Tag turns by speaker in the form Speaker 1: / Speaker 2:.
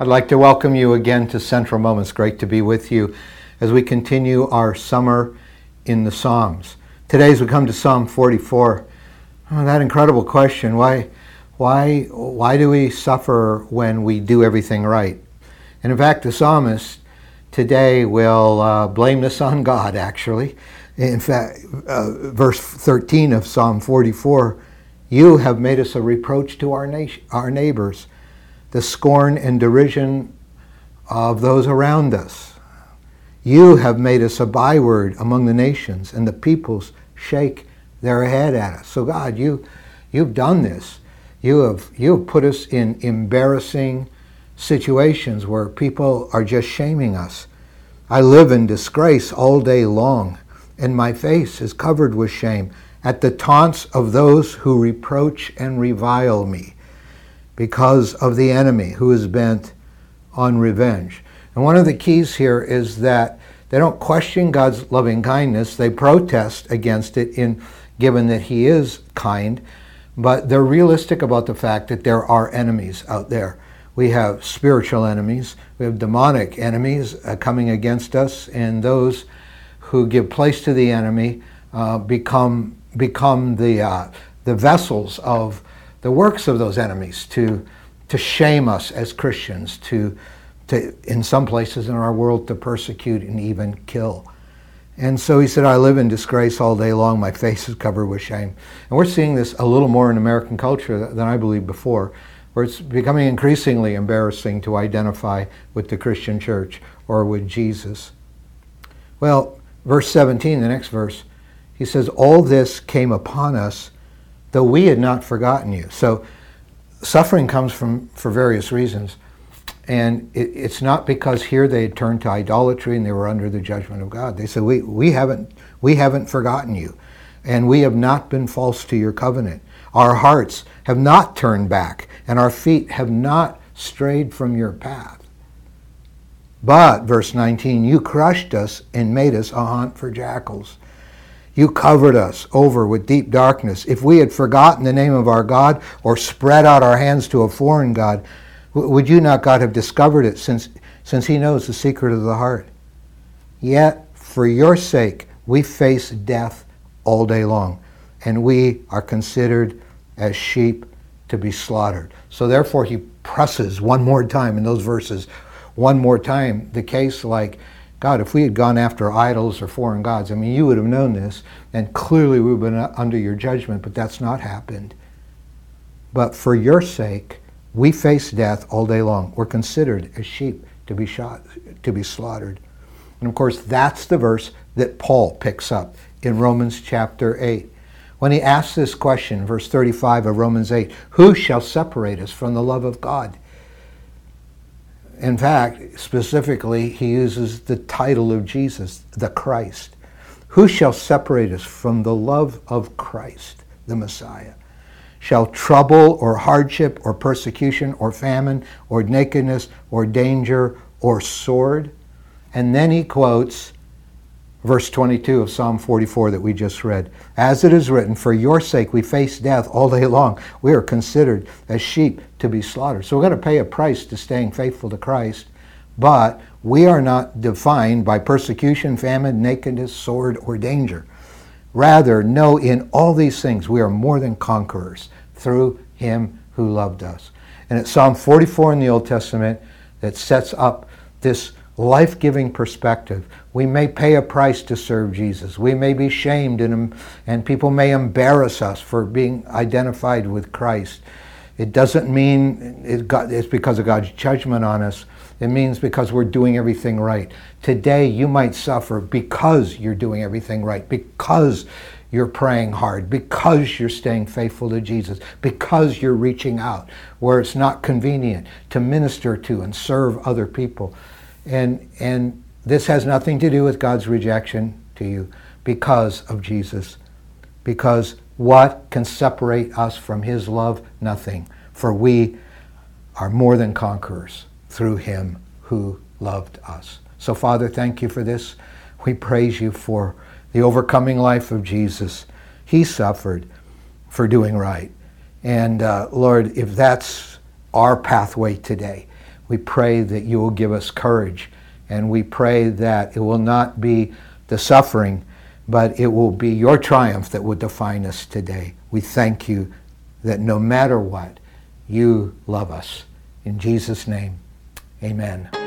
Speaker 1: I'd like to welcome you again to Central Moments. Great to be with you as we continue our summer in the Psalms. Today, as we come to Psalm 44, oh, that incredible question why, why, why do we suffer when we do everything right? And in fact, the psalmist today will uh, blame this on God, actually. In fact, uh, verse 13 of Psalm 44 You have made us a reproach to our, nation, our neighbors the scorn and derision of those around us. You have made us a byword among the nations, and the peoples shake their head at us. So, God, you, you've done this. You have, you have put us in embarrassing situations where people are just shaming us. I live in disgrace all day long, and my face is covered with shame at the taunts of those who reproach and revile me because of the enemy who is bent on revenge. And one of the keys here is that they don't question God's loving kindness, they protest against it in given that he is kind, but they're realistic about the fact that there are enemies out there. We have spiritual enemies, we have demonic enemies uh, coming against us, and those who give place to the enemy uh, become become the uh, the vessels of the works of those enemies to, to shame us as Christians, to, to, in some places in our world, to persecute and even kill. And so he said, I live in disgrace all day long. My face is covered with shame. And we're seeing this a little more in American culture than I believe before, where it's becoming increasingly embarrassing to identify with the Christian church or with Jesus. Well, verse 17, the next verse, he says, All this came upon us though we had not forgotten you. So suffering comes from for various reasons. And it, it's not because here they had turned to idolatry and they were under the judgment of God. They said, we, we, haven't, we haven't forgotten you, and we have not been false to your covenant. Our hearts have not turned back, and our feet have not strayed from your path. But, verse 19, you crushed us and made us a haunt for jackals. You covered us over with deep darkness. If we had forgotten the name of our God or spread out our hands to a foreign God, would you not, God, have discovered it since, since He knows the secret of the heart? Yet, for your sake, we face death all day long, and we are considered as sheep to be slaughtered. So, therefore, He presses one more time in those verses, one more time, the case like, God, if we had gone after idols or foreign gods, I mean, you would have known this, and clearly we would have been under your judgment, but that's not happened. But for your sake, we face death all day long. We're considered as sheep to be shot, to be slaughtered. And of course, that's the verse that Paul picks up in Romans chapter 8. When he asks this question, verse 35 of Romans 8, who shall separate us from the love of God? In fact, specifically, he uses the title of Jesus, the Christ. Who shall separate us from the love of Christ, the Messiah? Shall trouble or hardship or persecution or famine or nakedness or danger or sword? And then he quotes verse 22 of Psalm 44 that we just read. As it is written, For your sake we face death all day long. We are considered as sheep to be slaughtered. So we're going to pay a price to staying faithful to Christ, but we are not defined by persecution, famine, nakedness, sword, or danger. Rather, know in all these things we are more than conquerors through him who loved us. And it's Psalm 44 in the Old Testament that sets up this life giving perspective. We may pay a price to serve Jesus. We may be shamed, and, and people may embarrass us for being identified with Christ. It doesn't mean it's because of God's judgment on us. It means because we're doing everything right. Today, you might suffer because you're doing everything right, because you're praying hard, because you're staying faithful to Jesus, because you're reaching out where it's not convenient to minister to and serve other people. And, and this has nothing to do with God's rejection to you because of Jesus. Because what can separate us from his love? Nothing. For we are more than conquerors through him who loved us. So, Father, thank you for this. We praise you for the overcoming life of Jesus. He suffered for doing right. And uh, Lord, if that's our pathway today, We pray that you will give us courage, and we pray that it will not be the suffering, but it will be your triumph that will define us today. We thank you that no matter what, you love us. In Jesus' name, amen.